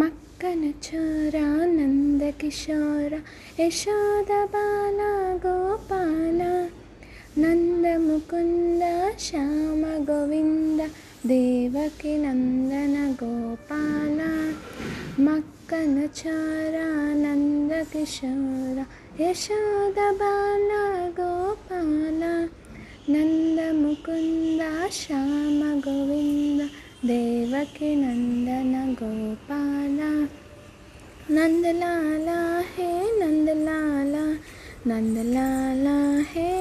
मक्कन छोरा नन्दकिशोरा यशोदबाला गोपाला नन्दमुकुन्द श्यामगोविन्द देवकिनन्दन गोपाला मक्कन छोरा नन्दकिशोरा यशोदबाला गोपाला नन्दमुकुन्द श्यामगोविन्द देवकिनन्दन नंद लाला है नंद लाला नंद लाला है